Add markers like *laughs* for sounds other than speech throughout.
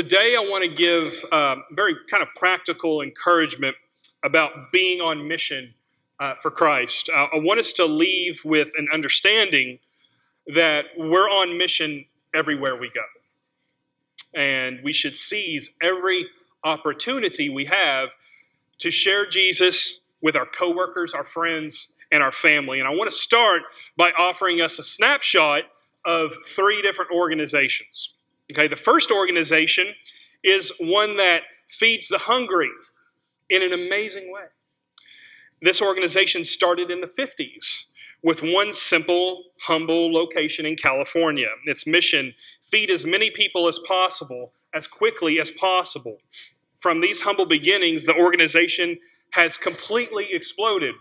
Today, I want to give uh, very kind of practical encouragement about being on mission uh, for Christ. Uh, I want us to leave with an understanding that we're on mission everywhere we go. And we should seize every opportunity we have to share Jesus with our coworkers, our friends, and our family. And I want to start by offering us a snapshot of three different organizations. Okay, the first organization is one that feeds the hungry in an amazing way. This organization started in the 50s with one simple, humble location in California. Its mission feed as many people as possible, as quickly as possible. From these humble beginnings, the organization has completely exploded.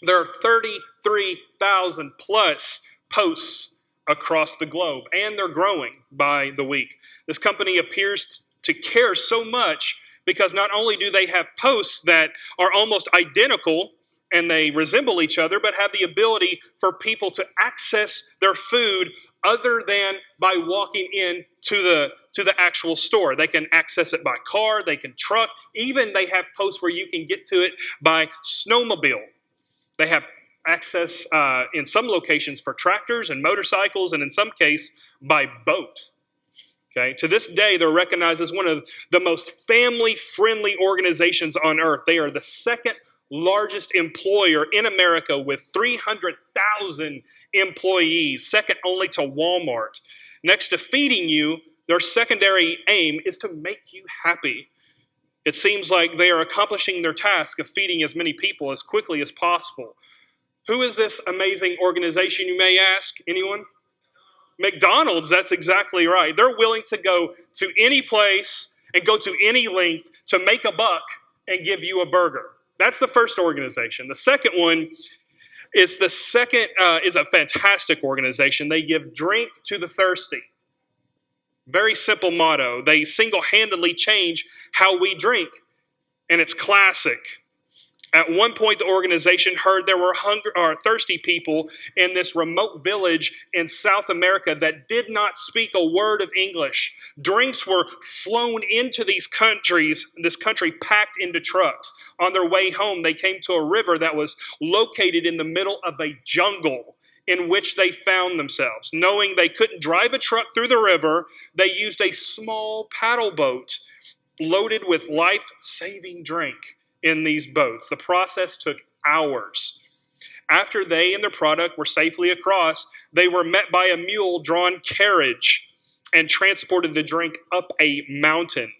There are 33,000 plus posts across the globe, and they're growing by the week. This company appears to care so much because not only do they have posts that are almost identical and they resemble each other, but have the ability for people to access their food other than by walking in to the to the actual store. They can access it by car, they can truck, even they have posts where you can get to it by snowmobile. They have access uh, in some locations for tractors and motorcycles, and in some case by boat. Okay, to this day, they're recognized as one of the most family friendly organizations on earth. They are the second largest employer in America with 300,000 employees, second only to Walmart. Next to feeding you, their secondary aim is to make you happy. It seems like they are accomplishing their task of feeding as many people as quickly as possible. Who is this amazing organization, you may ask? Anyone? McDonald's, that's exactly right. They're willing to go to any place and go to any length to make a buck and give you a burger. That's the first organization. The second one is the second uh, is a fantastic organization. They give drink to the thirsty. Very simple motto. They single-handedly change how we drink, and it's classic. At one point, the organization heard there were hungry or thirsty people in this remote village in South America that did not speak a word of English. Drinks were flown into these countries, this country packed into trucks. On their way home, they came to a river that was located in the middle of a jungle in which they found themselves. Knowing they couldn't drive a truck through the river, they used a small paddle boat loaded with life saving drink in these boats. The process took hours. After they and their product were safely across, they were met by a mule drawn carriage and transported the drink up a mountain.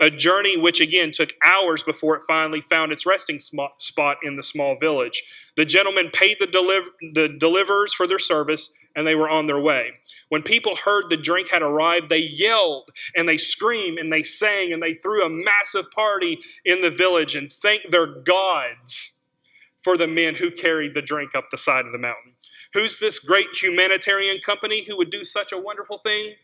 A journey which again took hours before it finally found its resting spot in the small village. The gentleman paid the, deliver- the deliverers for their service and they were on their way. When people heard the drink had arrived, they yelled and they screamed and they sang and they threw a massive party in the village and thanked their gods for the men who carried the drink up the side of the mountain. Who's this great humanitarian company who would do such a wonderful thing?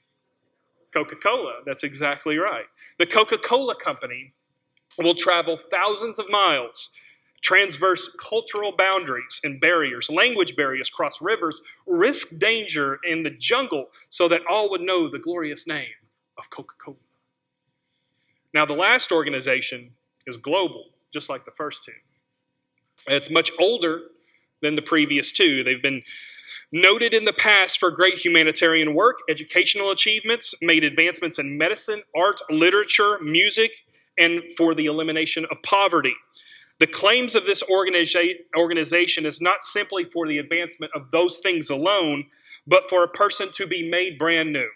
Coca Cola. That's exactly right. The Coca Cola Company will travel thousands of miles transverse cultural boundaries and barriers, language barriers, cross rivers, risk danger in the jungle so that all would know the glorious name of Coca Cola. Now, the last organization is global, just like the first two. It's much older than the previous two. They've been noted in the past for great humanitarian work, educational achievements, made advancements in medicine, art, literature, music, and for the elimination of poverty. The claims of this organization is not simply for the advancement of those things alone, but for a person to be made brand new.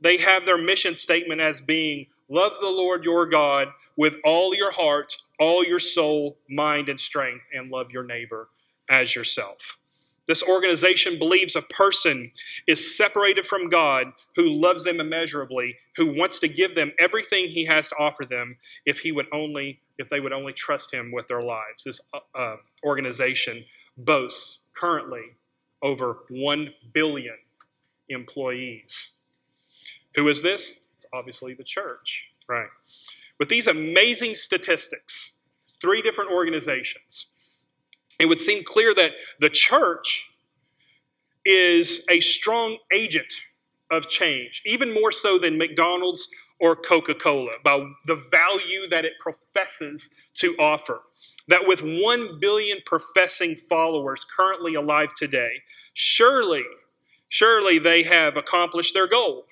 They have their mission statement as being love the Lord your God with all your heart, all your soul, mind, and strength, and love your neighbor as yourself. This organization believes a person is separated from God who loves them immeasurably, who wants to give them everything he has to offer them if he would only if they would only trust him with their lives. This uh, uh organization boasts currently over 1 billion employees. Who is this? It's obviously the church, right? With these amazing statistics, three different organizations it would seem clear that the church is a strong agent of change, even more so than McDonald's or Coca Cola, by the value that it professes to offer. That with 1 billion professing followers currently alive today, surely, surely they have accomplished their goal.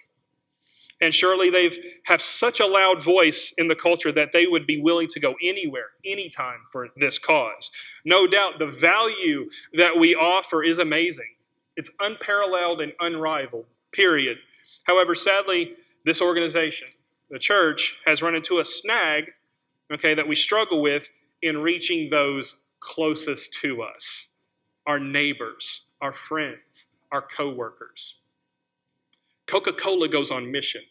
And surely they have such a loud voice in the culture that they would be willing to go anywhere, anytime for this cause. No doubt the value that we offer is amazing. It's unparalleled and unrivaled, period. However, sadly, this organization, the church, has run into a snag, okay, that we struggle with in reaching those closest to us our neighbors, our friends, our coworkers. Coca Cola goes on mission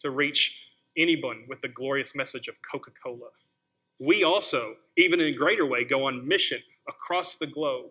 to reach anyone with the glorious message of Coca Cola. We also, even in a greater way, go on mission across the globe.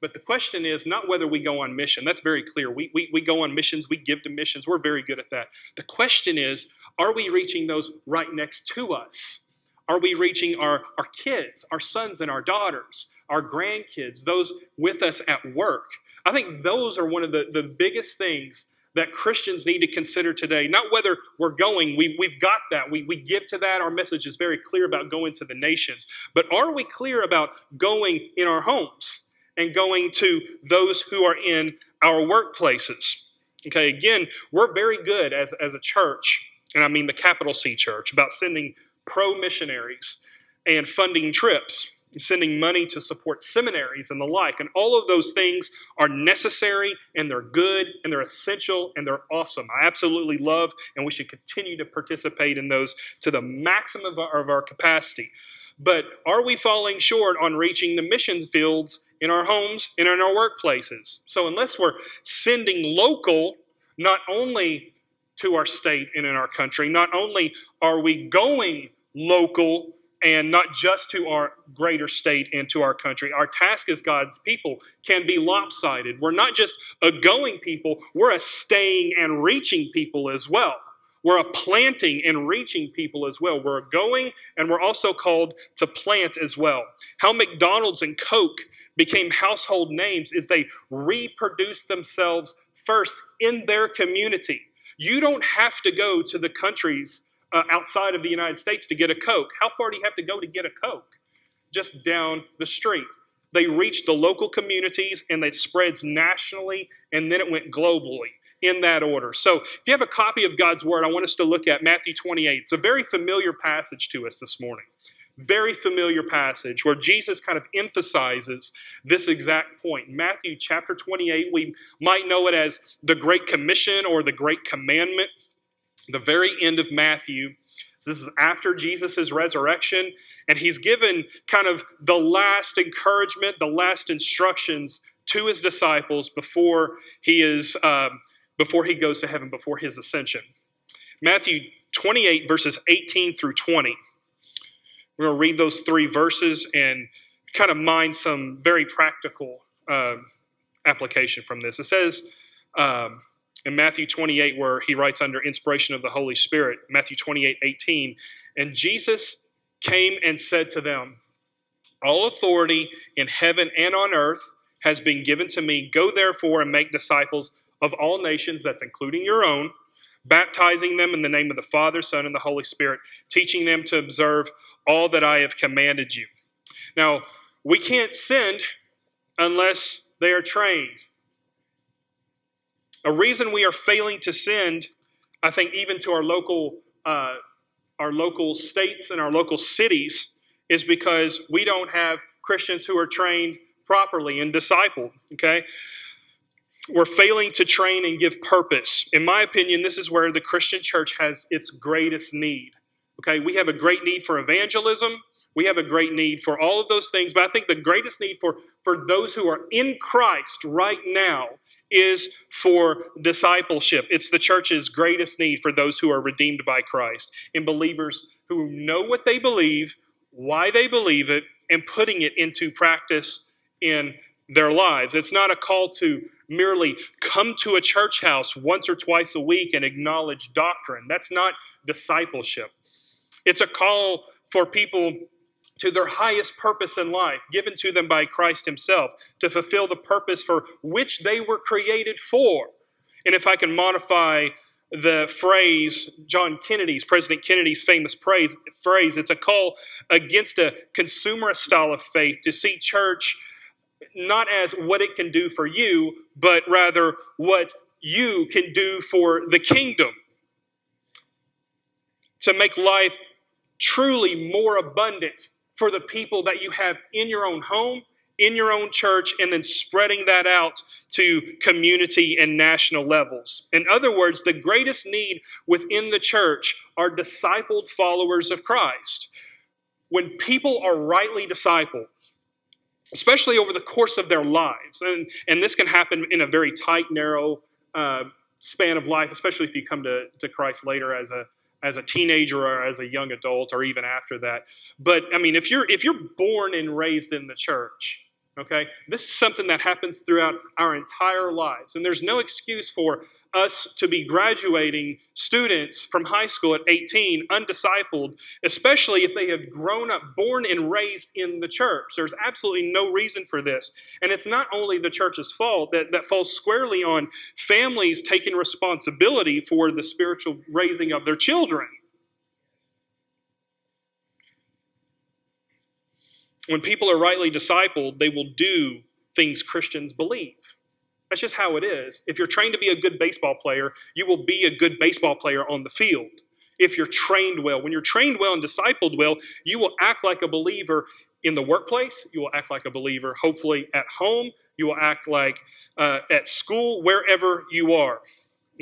But the question is not whether we go on mission. That's very clear. We, we, we go on missions, we give to missions. We're very good at that. The question is are we reaching those right next to us? Are we reaching our, our kids, our sons and our daughters, our grandkids, those with us at work? I think those are one of the, the biggest things that Christians need to consider today. Not whether we're going, we, we've got that, we, we give to that. Our message is very clear about going to the nations. But are we clear about going in our homes and going to those who are in our workplaces? Okay, again, we're very good as, as a church, and I mean the capital C church, about sending pro missionaries and funding trips sending money to support seminaries and the like. And all of those things are necessary and they're good and they're essential and they're awesome. I absolutely love and we should continue to participate in those to the maximum of our, of our capacity. But are we falling short on reaching the mission fields in our homes and in our workplaces? So, unless we're sending local, not only to our state and in our country, not only are we going local and not just to our greater state and to our country. Our task as God's people can be lopsided. We're not just a going people, we're a staying and reaching people as well. We're a planting and reaching people as well. We're going and we're also called to plant as well. How McDonald's and Coke became household names is they reproduced themselves first in their community. You don't have to go to the countries uh, outside of the United States to get a Coke. How far do you have to go to get a Coke? Just down the street. They reached the local communities and it spreads nationally and then it went globally in that order. So, if you have a copy of God's Word, I want us to look at Matthew 28. It's a very familiar passage to us this morning. Very familiar passage where Jesus kind of emphasizes this exact point. Matthew chapter 28, we might know it as the Great Commission or the Great Commandment the very end of Matthew. This is after Jesus' resurrection, and he's given kind of the last encouragement, the last instructions to his disciples before he is um, before he goes to heaven, before his ascension. Matthew 28 verses 18 through 20. We're going to read those three verses and kind of mine some very practical uh, application from this. It says. Um, in Matthew 28, where he writes under inspiration of the Holy Spirit, Matthew 28 18, and Jesus came and said to them, All authority in heaven and on earth has been given to me. Go therefore and make disciples of all nations, that's including your own, baptizing them in the name of the Father, Son, and the Holy Spirit, teaching them to observe all that I have commanded you. Now, we can't send unless they are trained. A reason we are failing to send, I think, even to our local, uh, our local states and our local cities, is because we don't have Christians who are trained properly and discipled. Okay, we're failing to train and give purpose. In my opinion, this is where the Christian church has its greatest need. Okay, we have a great need for evangelism. We have a great need for all of those things, but I think the greatest need for, for those who are in Christ right now is for discipleship. It's the church's greatest need for those who are redeemed by Christ, and believers who know what they believe, why they believe it, and putting it into practice in their lives. It's not a call to merely come to a church house once or twice a week and acknowledge doctrine. That's not discipleship. It's a call for people to their highest purpose in life, given to them by Christ Himself, to fulfill the purpose for which they were created for. And if I can modify the phrase, John Kennedy's, President Kennedy's famous phrase, phrase, it's a call against a consumerist style of faith to see church not as what it can do for you, but rather what you can do for the kingdom. To make life truly more abundant for the people that you have in your own home, in your own church, and then spreading that out to community and national levels. In other words, the greatest need within the church are discipled followers of Christ. When people are rightly discipled, especially over the course of their lives. And, and this can happen in a very tight, narrow uh, span of life, especially if you come to, to Christ later as a as a teenager or as a young adult or even after that. But I mean, if you're if you're born and raised in the church, okay, this is something that happens throughout our entire lives, and there's no excuse for us to be graduating students from high school at 18 undiscipled, especially if they have grown up, born and raised in the church. There's absolutely no reason for this. And it's not only the church's fault, that, that falls squarely on families taking responsibility for the spiritual raising of their children. When people are rightly discipled, they will do things Christians believe. That's just how it is. If you're trained to be a good baseball player, you will be a good baseball player on the field. If you're trained well, when you're trained well and discipled well, you will act like a believer in the workplace. You will act like a believer, hopefully, at home. You will act like uh, at school, wherever you are.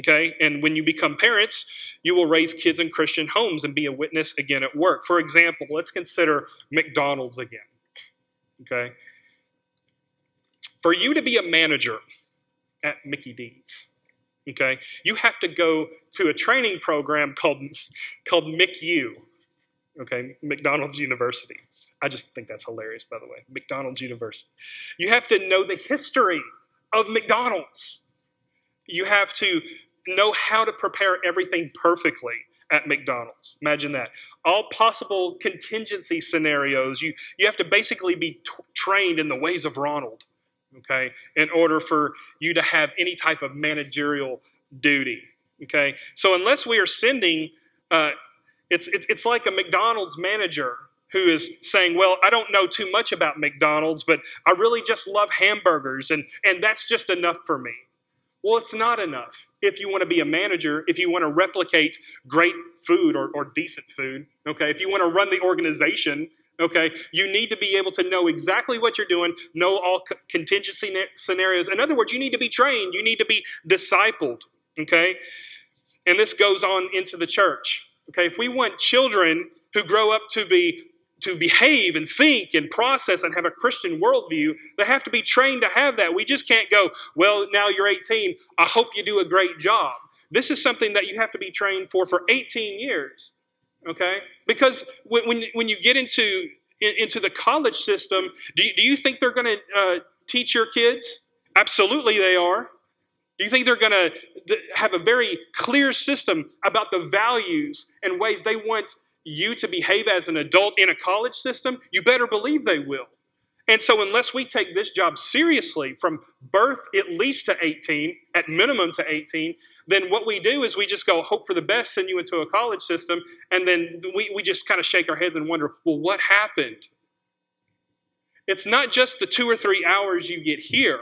Okay? And when you become parents, you will raise kids in Christian homes and be a witness again at work. For example, let's consider McDonald's again. Okay? For you to be a manager, at Mickey D's. Okay, you have to go to a training program called called McU. Okay, McDonald's University. I just think that's hilarious, by the way. McDonald's University. You have to know the history of McDonald's. You have to know how to prepare everything perfectly at McDonald's. Imagine that. All possible contingency scenarios. You, you have to basically be t- trained in the ways of Ronald okay, in order for you to have any type of managerial duty, okay? So unless we are sending, uh, it's, it's, like a McDonald's manager who is saying, Well, I don't know too much about McDonald's, but I really just love hamburgers, and, and that's just enough for me. Well, it's not enough. If you want to be a manager, if you want to replicate great food or, or decent food, okay, if you want to run the organization, Okay, you need to be able to know exactly what you're doing, know all contingency scenarios. In other words, you need to be trained, you need to be discipled. Okay, and this goes on into the church. Okay, if we want children who grow up to be to behave and think and process and have a Christian worldview, they have to be trained to have that. We just can't go, well, now you're 18. I hope you do a great job. This is something that you have to be trained for for 18 years. Okay? Because when, when, when you get into, into the college system, do you, do you think they're going to uh, teach your kids? Absolutely, they are. Do you think they're going to have a very clear system about the values and ways they want you to behave as an adult in a college system? You better believe they will. And so, unless we take this job seriously from birth at least to 18, at minimum to 18, then what we do is we just go hope for the best, send you into a college system, and then we, we just kind of shake our heads and wonder, well, what happened? It's not just the two or three hours you get here.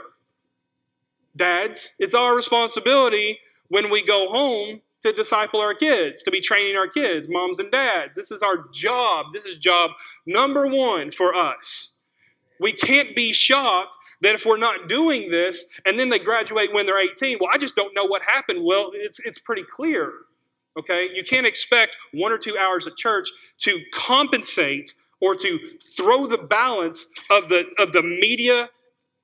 Dads, it's our responsibility when we go home to disciple our kids, to be training our kids, moms and dads. This is our job. This is job number one for us. We can't be shocked that if we're not doing this and then they graduate when they're 18, well, I just don't know what happened. Well, it's, it's pretty clear. Okay? You can't expect one or two hours of church to compensate or to throw the balance of the, of the media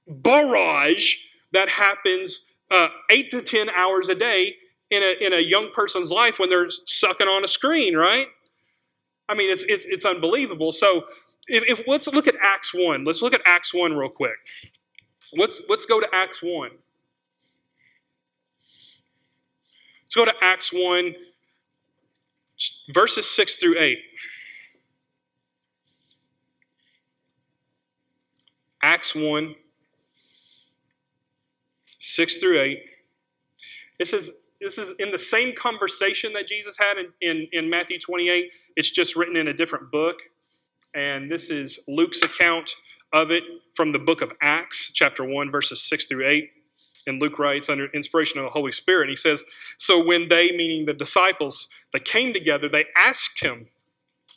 barrage that happens uh, eight to 10 hours a day in a, in a young person's life when they're sucking on a screen, right? I mean, it's, it's, it's unbelievable. So if, if, let's look at Acts 1. Let's look at Acts 1 real quick. Let's, let's go to Acts 1. Let's go to Acts 1, verses 6 through 8. Acts 1, 6 through 8. It says, this is in the same conversation that Jesus had in, in, in Matthew 28. It's just written in a different book. And this is Luke's account of it from the book of Acts, chapter 1, verses 6 through 8. And Luke writes under inspiration of the Holy Spirit, he says, So when they, meaning the disciples, they came together, they asked him,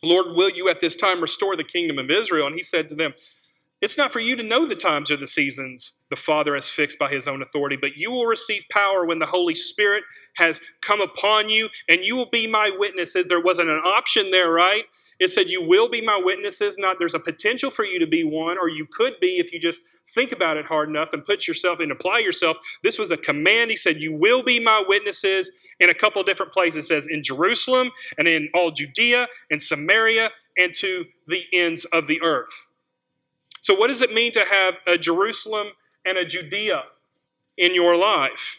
Lord, will you at this time restore the kingdom of Israel? And he said to them, It's not for you to know the times or the seasons the Father has fixed by his own authority, but you will receive power when the Holy Spirit has come upon you, and you will be my witnesses. There wasn't an option there, right? It said, You will be my witnesses. Not there's a potential for you to be one, or you could be if you just think about it hard enough and put yourself and apply yourself. This was a command. He said, You will be my witnesses in a couple different places. It says in Jerusalem and in all Judea and Samaria and to the ends of the earth. So, what does it mean to have a Jerusalem and a Judea in your life?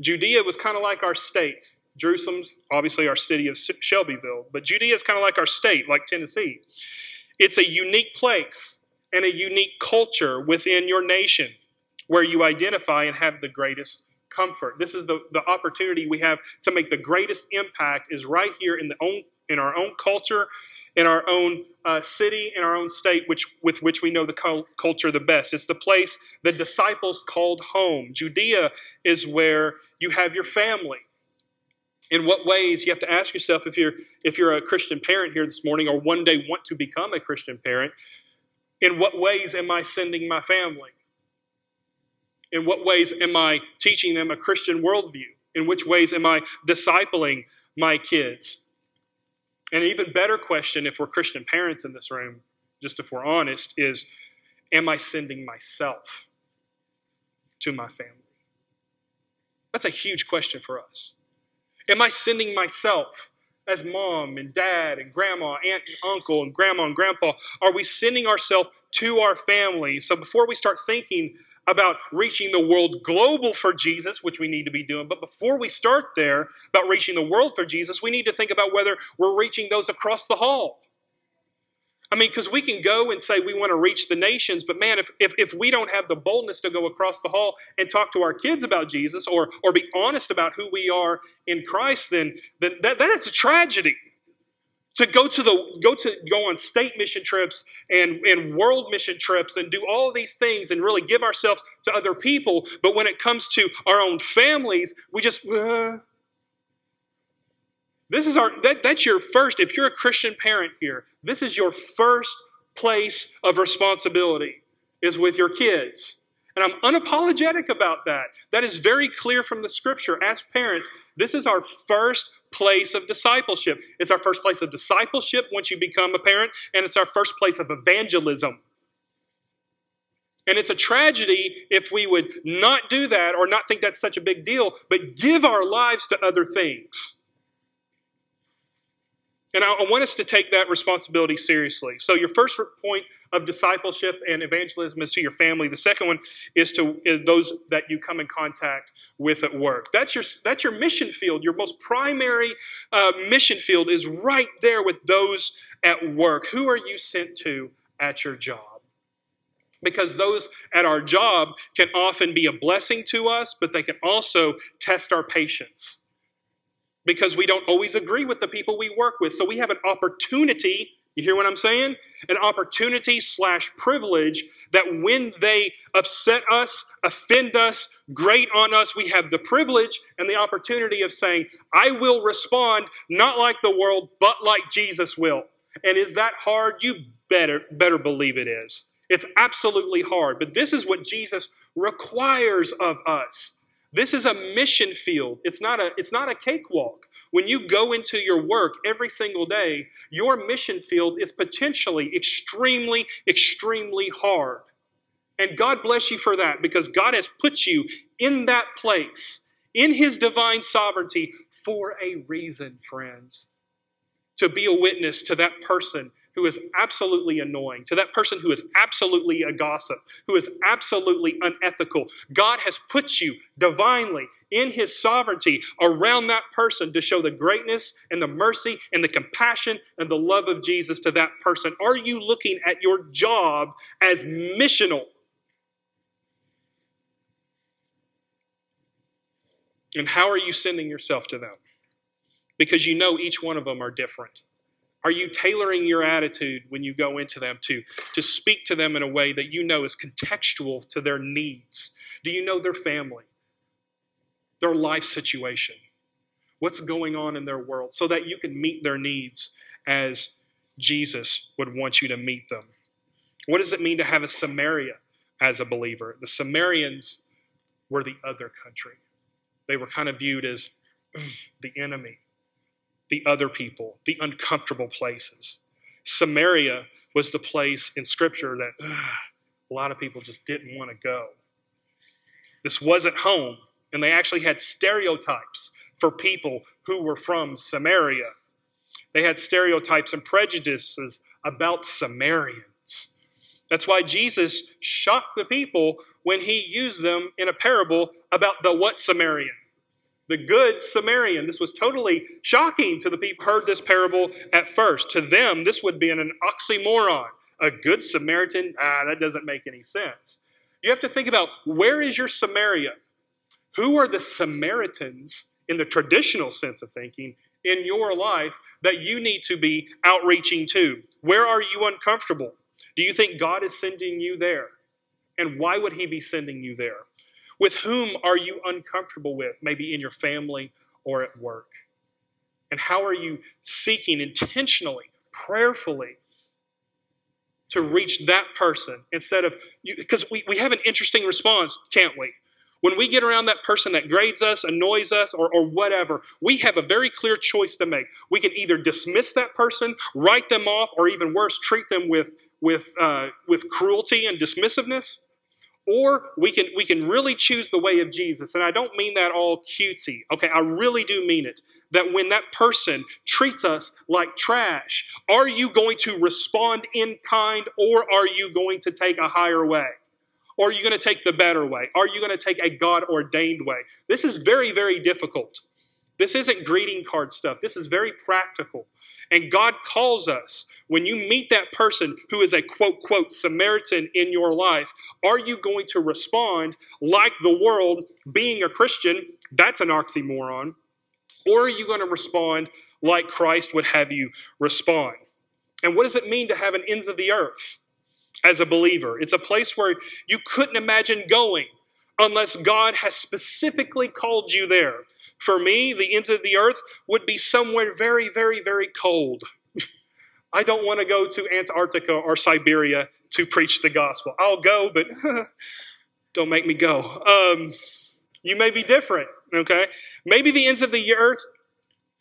Judea was kind of like our state. Jerusalem's obviously our city of Shelbyville, but Judea is kind of like our state, like Tennessee. It's a unique place and a unique culture within your nation where you identify and have the greatest comfort. This is the, the opportunity we have to make the greatest impact is right here in the own in our own culture, in our own uh, city, in our own state, which with which we know the culture the best. It's the place the disciples called home. Judea is where you have your family. In what ways you have to ask yourself if you're if you're a Christian parent here this morning or one day want to become a Christian parent, in what ways am I sending my family? In what ways am I teaching them a Christian worldview? In which ways am I discipling my kids? And an even better question, if we're Christian parents in this room, just if we're honest, is Am I sending myself to my family? That's a huge question for us. Am I sending myself as mom and dad and grandma, aunt and uncle and grandma and grandpa? Are we sending ourselves to our families? So before we start thinking about reaching the world global for Jesus, which we need to be doing. But before we start there about reaching the world for Jesus, we need to think about whether we're reaching those across the hall. I mean, because we can go and say we want to reach the nations, but man, if, if, if we don't have the boldness to go across the hall and talk to our kids about Jesus or, or be honest about who we are in Christ, then, then that, that's a tragedy. To go to the go to go on state mission trips and, and world mission trips and do all these things and really give ourselves to other people but when it comes to our own families we just uh, this is our that, that's your first if you're a christian parent here this is your first place of responsibility is with your kids and I'm unapologetic about that. That is very clear from the scripture. As parents, this is our first place of discipleship. It's our first place of discipleship once you become a parent, and it's our first place of evangelism. And it's a tragedy if we would not do that or not think that's such a big deal, but give our lives to other things. And I, want us to take that responsibility seriously. So, your first point of discipleship and evangelism is to your family. The second one is to is those that you come in contact with at work. That's your that's your mission field. Your most primary uh, mission field is right there with those at work. Who are you sent to at your job? Because those at our job can often be a blessing to us, but they can also test our patience because we don't always agree with the people we work with. So we have an opportunity you hear what I'm saying? An opportunity slash privilege that when they upset us, offend us, grate on us, we have the privilege and the opportunity of saying, I will respond not like the world, but like Jesus will. And is that hard? You better, better believe it is. It's absolutely hard. But this is what Jesus requires of us. This is a mission field. It's not a, it's not a cakewalk. When you go into your work every single day, your mission field is potentially extremely, extremely hard. And God bless you for that because God has put you in that place, in His divine sovereignty, for a reason, friends. To be a witness to that person who is absolutely annoying, to that person who is absolutely a gossip, who is absolutely unethical. God has put you divinely in his sovereignty around that person to show the greatness and the mercy and the compassion and the love of Jesus to that person. Are you looking at your job as missional? And how are you sending yourself to them? Because you know each one of them are different. Are you tailoring your attitude when you go into them to, to speak to them in a way that you know is contextual to their needs? Do you know their family, their life situation, what's going on in their world, so that you can meet their needs as Jesus would want you to meet them? What does it mean to have a Samaria as a believer? The Samaritans were the other country. They were kind of viewed as *clears throat* the enemy the other people, the uncomfortable places. Samaria was the place in Scripture that ugh, a lot of people just didn't want to go. This wasn't home, and they actually had stereotypes for people who were from Samaria. They had stereotypes and prejudices about Samaritans. That's why Jesus shocked the people when he used them in a parable about the what Samaritan? The good Samaritan. This was totally shocking to the people who heard this parable at first. To them, this would be an oxymoron. A good Samaritan, ah, that doesn't make any sense. You have to think about where is your Samaria? Who are the Samaritans in the traditional sense of thinking in your life that you need to be outreaching to? Where are you uncomfortable? Do you think God is sending you there? And why would He be sending you there? With whom are you uncomfortable with, maybe in your family or at work? And how are you seeking intentionally, prayerfully, to reach that person instead of, because we, we have an interesting response, can't we? When we get around that person that grades us, annoys us, or, or whatever, we have a very clear choice to make. We can either dismiss that person, write them off, or even worse, treat them with, with, uh, with cruelty and dismissiveness, or we can we can really choose the way of Jesus. And I don't mean that all cutesy. Okay, I really do mean it. That when that person treats us like trash, are you going to respond in kind or are you going to take a higher way? Or are you going to take the better way? Are you going to take a God ordained way? This is very, very difficult. This isn't greeting card stuff. This is very practical. And God calls us when you meet that person who is a quote, quote, Samaritan in your life, are you going to respond like the world, being a Christian? That's an oxymoron. Or are you going to respond like Christ would have you respond? And what does it mean to have an ends of the earth as a believer? It's a place where you couldn't imagine going unless God has specifically called you there. For me, the ends of the earth would be somewhere very, very, very cold. I don't want to go to Antarctica or Siberia to preach the gospel. I'll go, but *laughs* don't make me go. Um, you may be different, okay? Maybe the ends of the earth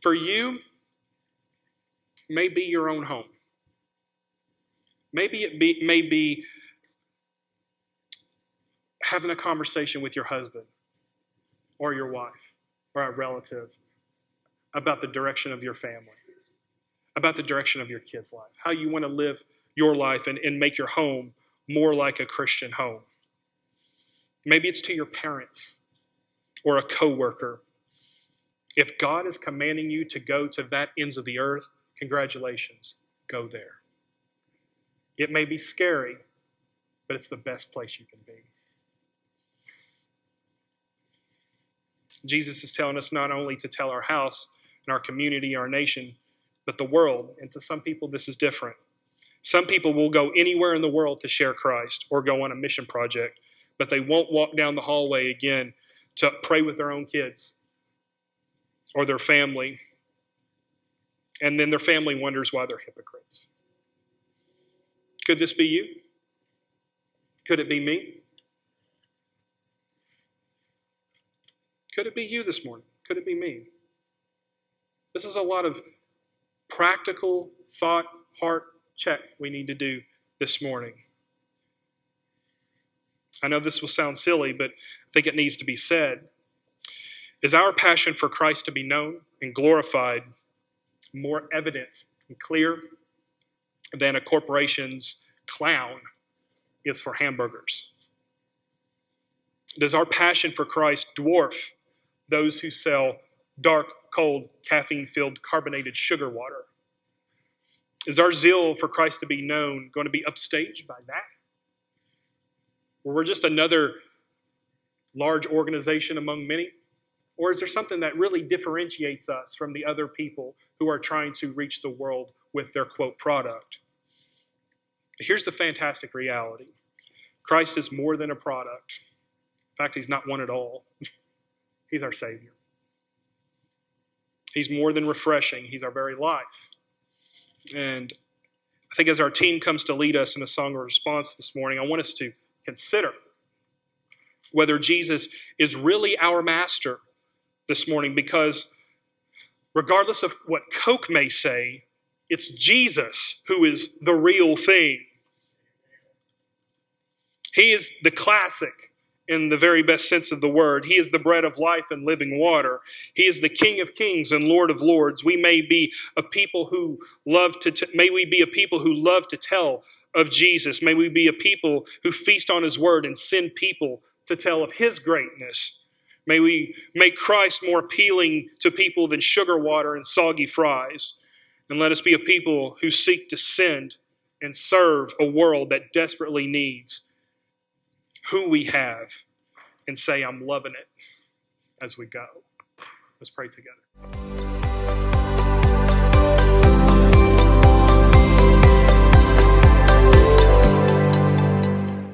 for you may be your own home. Maybe it be, may be having a conversation with your husband or your wife or a relative about the direction of your family about the direction of your kid's life, how you want to live your life and, and make your home more like a Christian home. Maybe it's to your parents or a coworker. If God is commanding you to go to that ends of the earth, congratulations, go there. It may be scary, but it's the best place you can be. Jesus is telling us not only to tell our house and our community, our nation, but the world. And to some people, this is different. Some people will go anywhere in the world to share Christ or go on a mission project, but they won't walk down the hallway again to pray with their own kids or their family. And then their family wonders why they're hypocrites. Could this be you? Could it be me? Could it be you this morning? Could it be me? This is a lot of practical thought, heart check we need to do this morning. I know this will sound silly, but I think it needs to be said. Is our passion for Christ to be known and glorified more evident and clear than a corporation's clown is for hamburgers? Does our passion for Christ dwarf those who sell dark cold, caffeine filled carbonated sugar water? Is our zeal for Christ to be known going to be upstaged by that? Or we're just another large organization among many? Or is there something that really differentiates us from the other people who are trying to reach the world with their quote product? Here's the fantastic reality Christ is more than a product. In fact, he's not one at all. *laughs* he's our Savior. He's more than refreshing, he's our very life. And I think as our team comes to lead us in a song of response this morning, I want us to consider whether Jesus is really our master this morning because regardless of what Coke may say, it's Jesus who is the real thing. He is the classic in the very best sense of the word. He is the bread of life and living water. He is the King of kings and Lord of lords. We may be a people who love to t- may we be a people who love to tell of Jesus. May we be a people who feast on his word and send people to tell of his greatness. May we make Christ more appealing to people than sugar water and soggy fries. And let us be a people who seek to send and serve a world that desperately needs who we have and say, I'm loving it as we go. Let's pray together.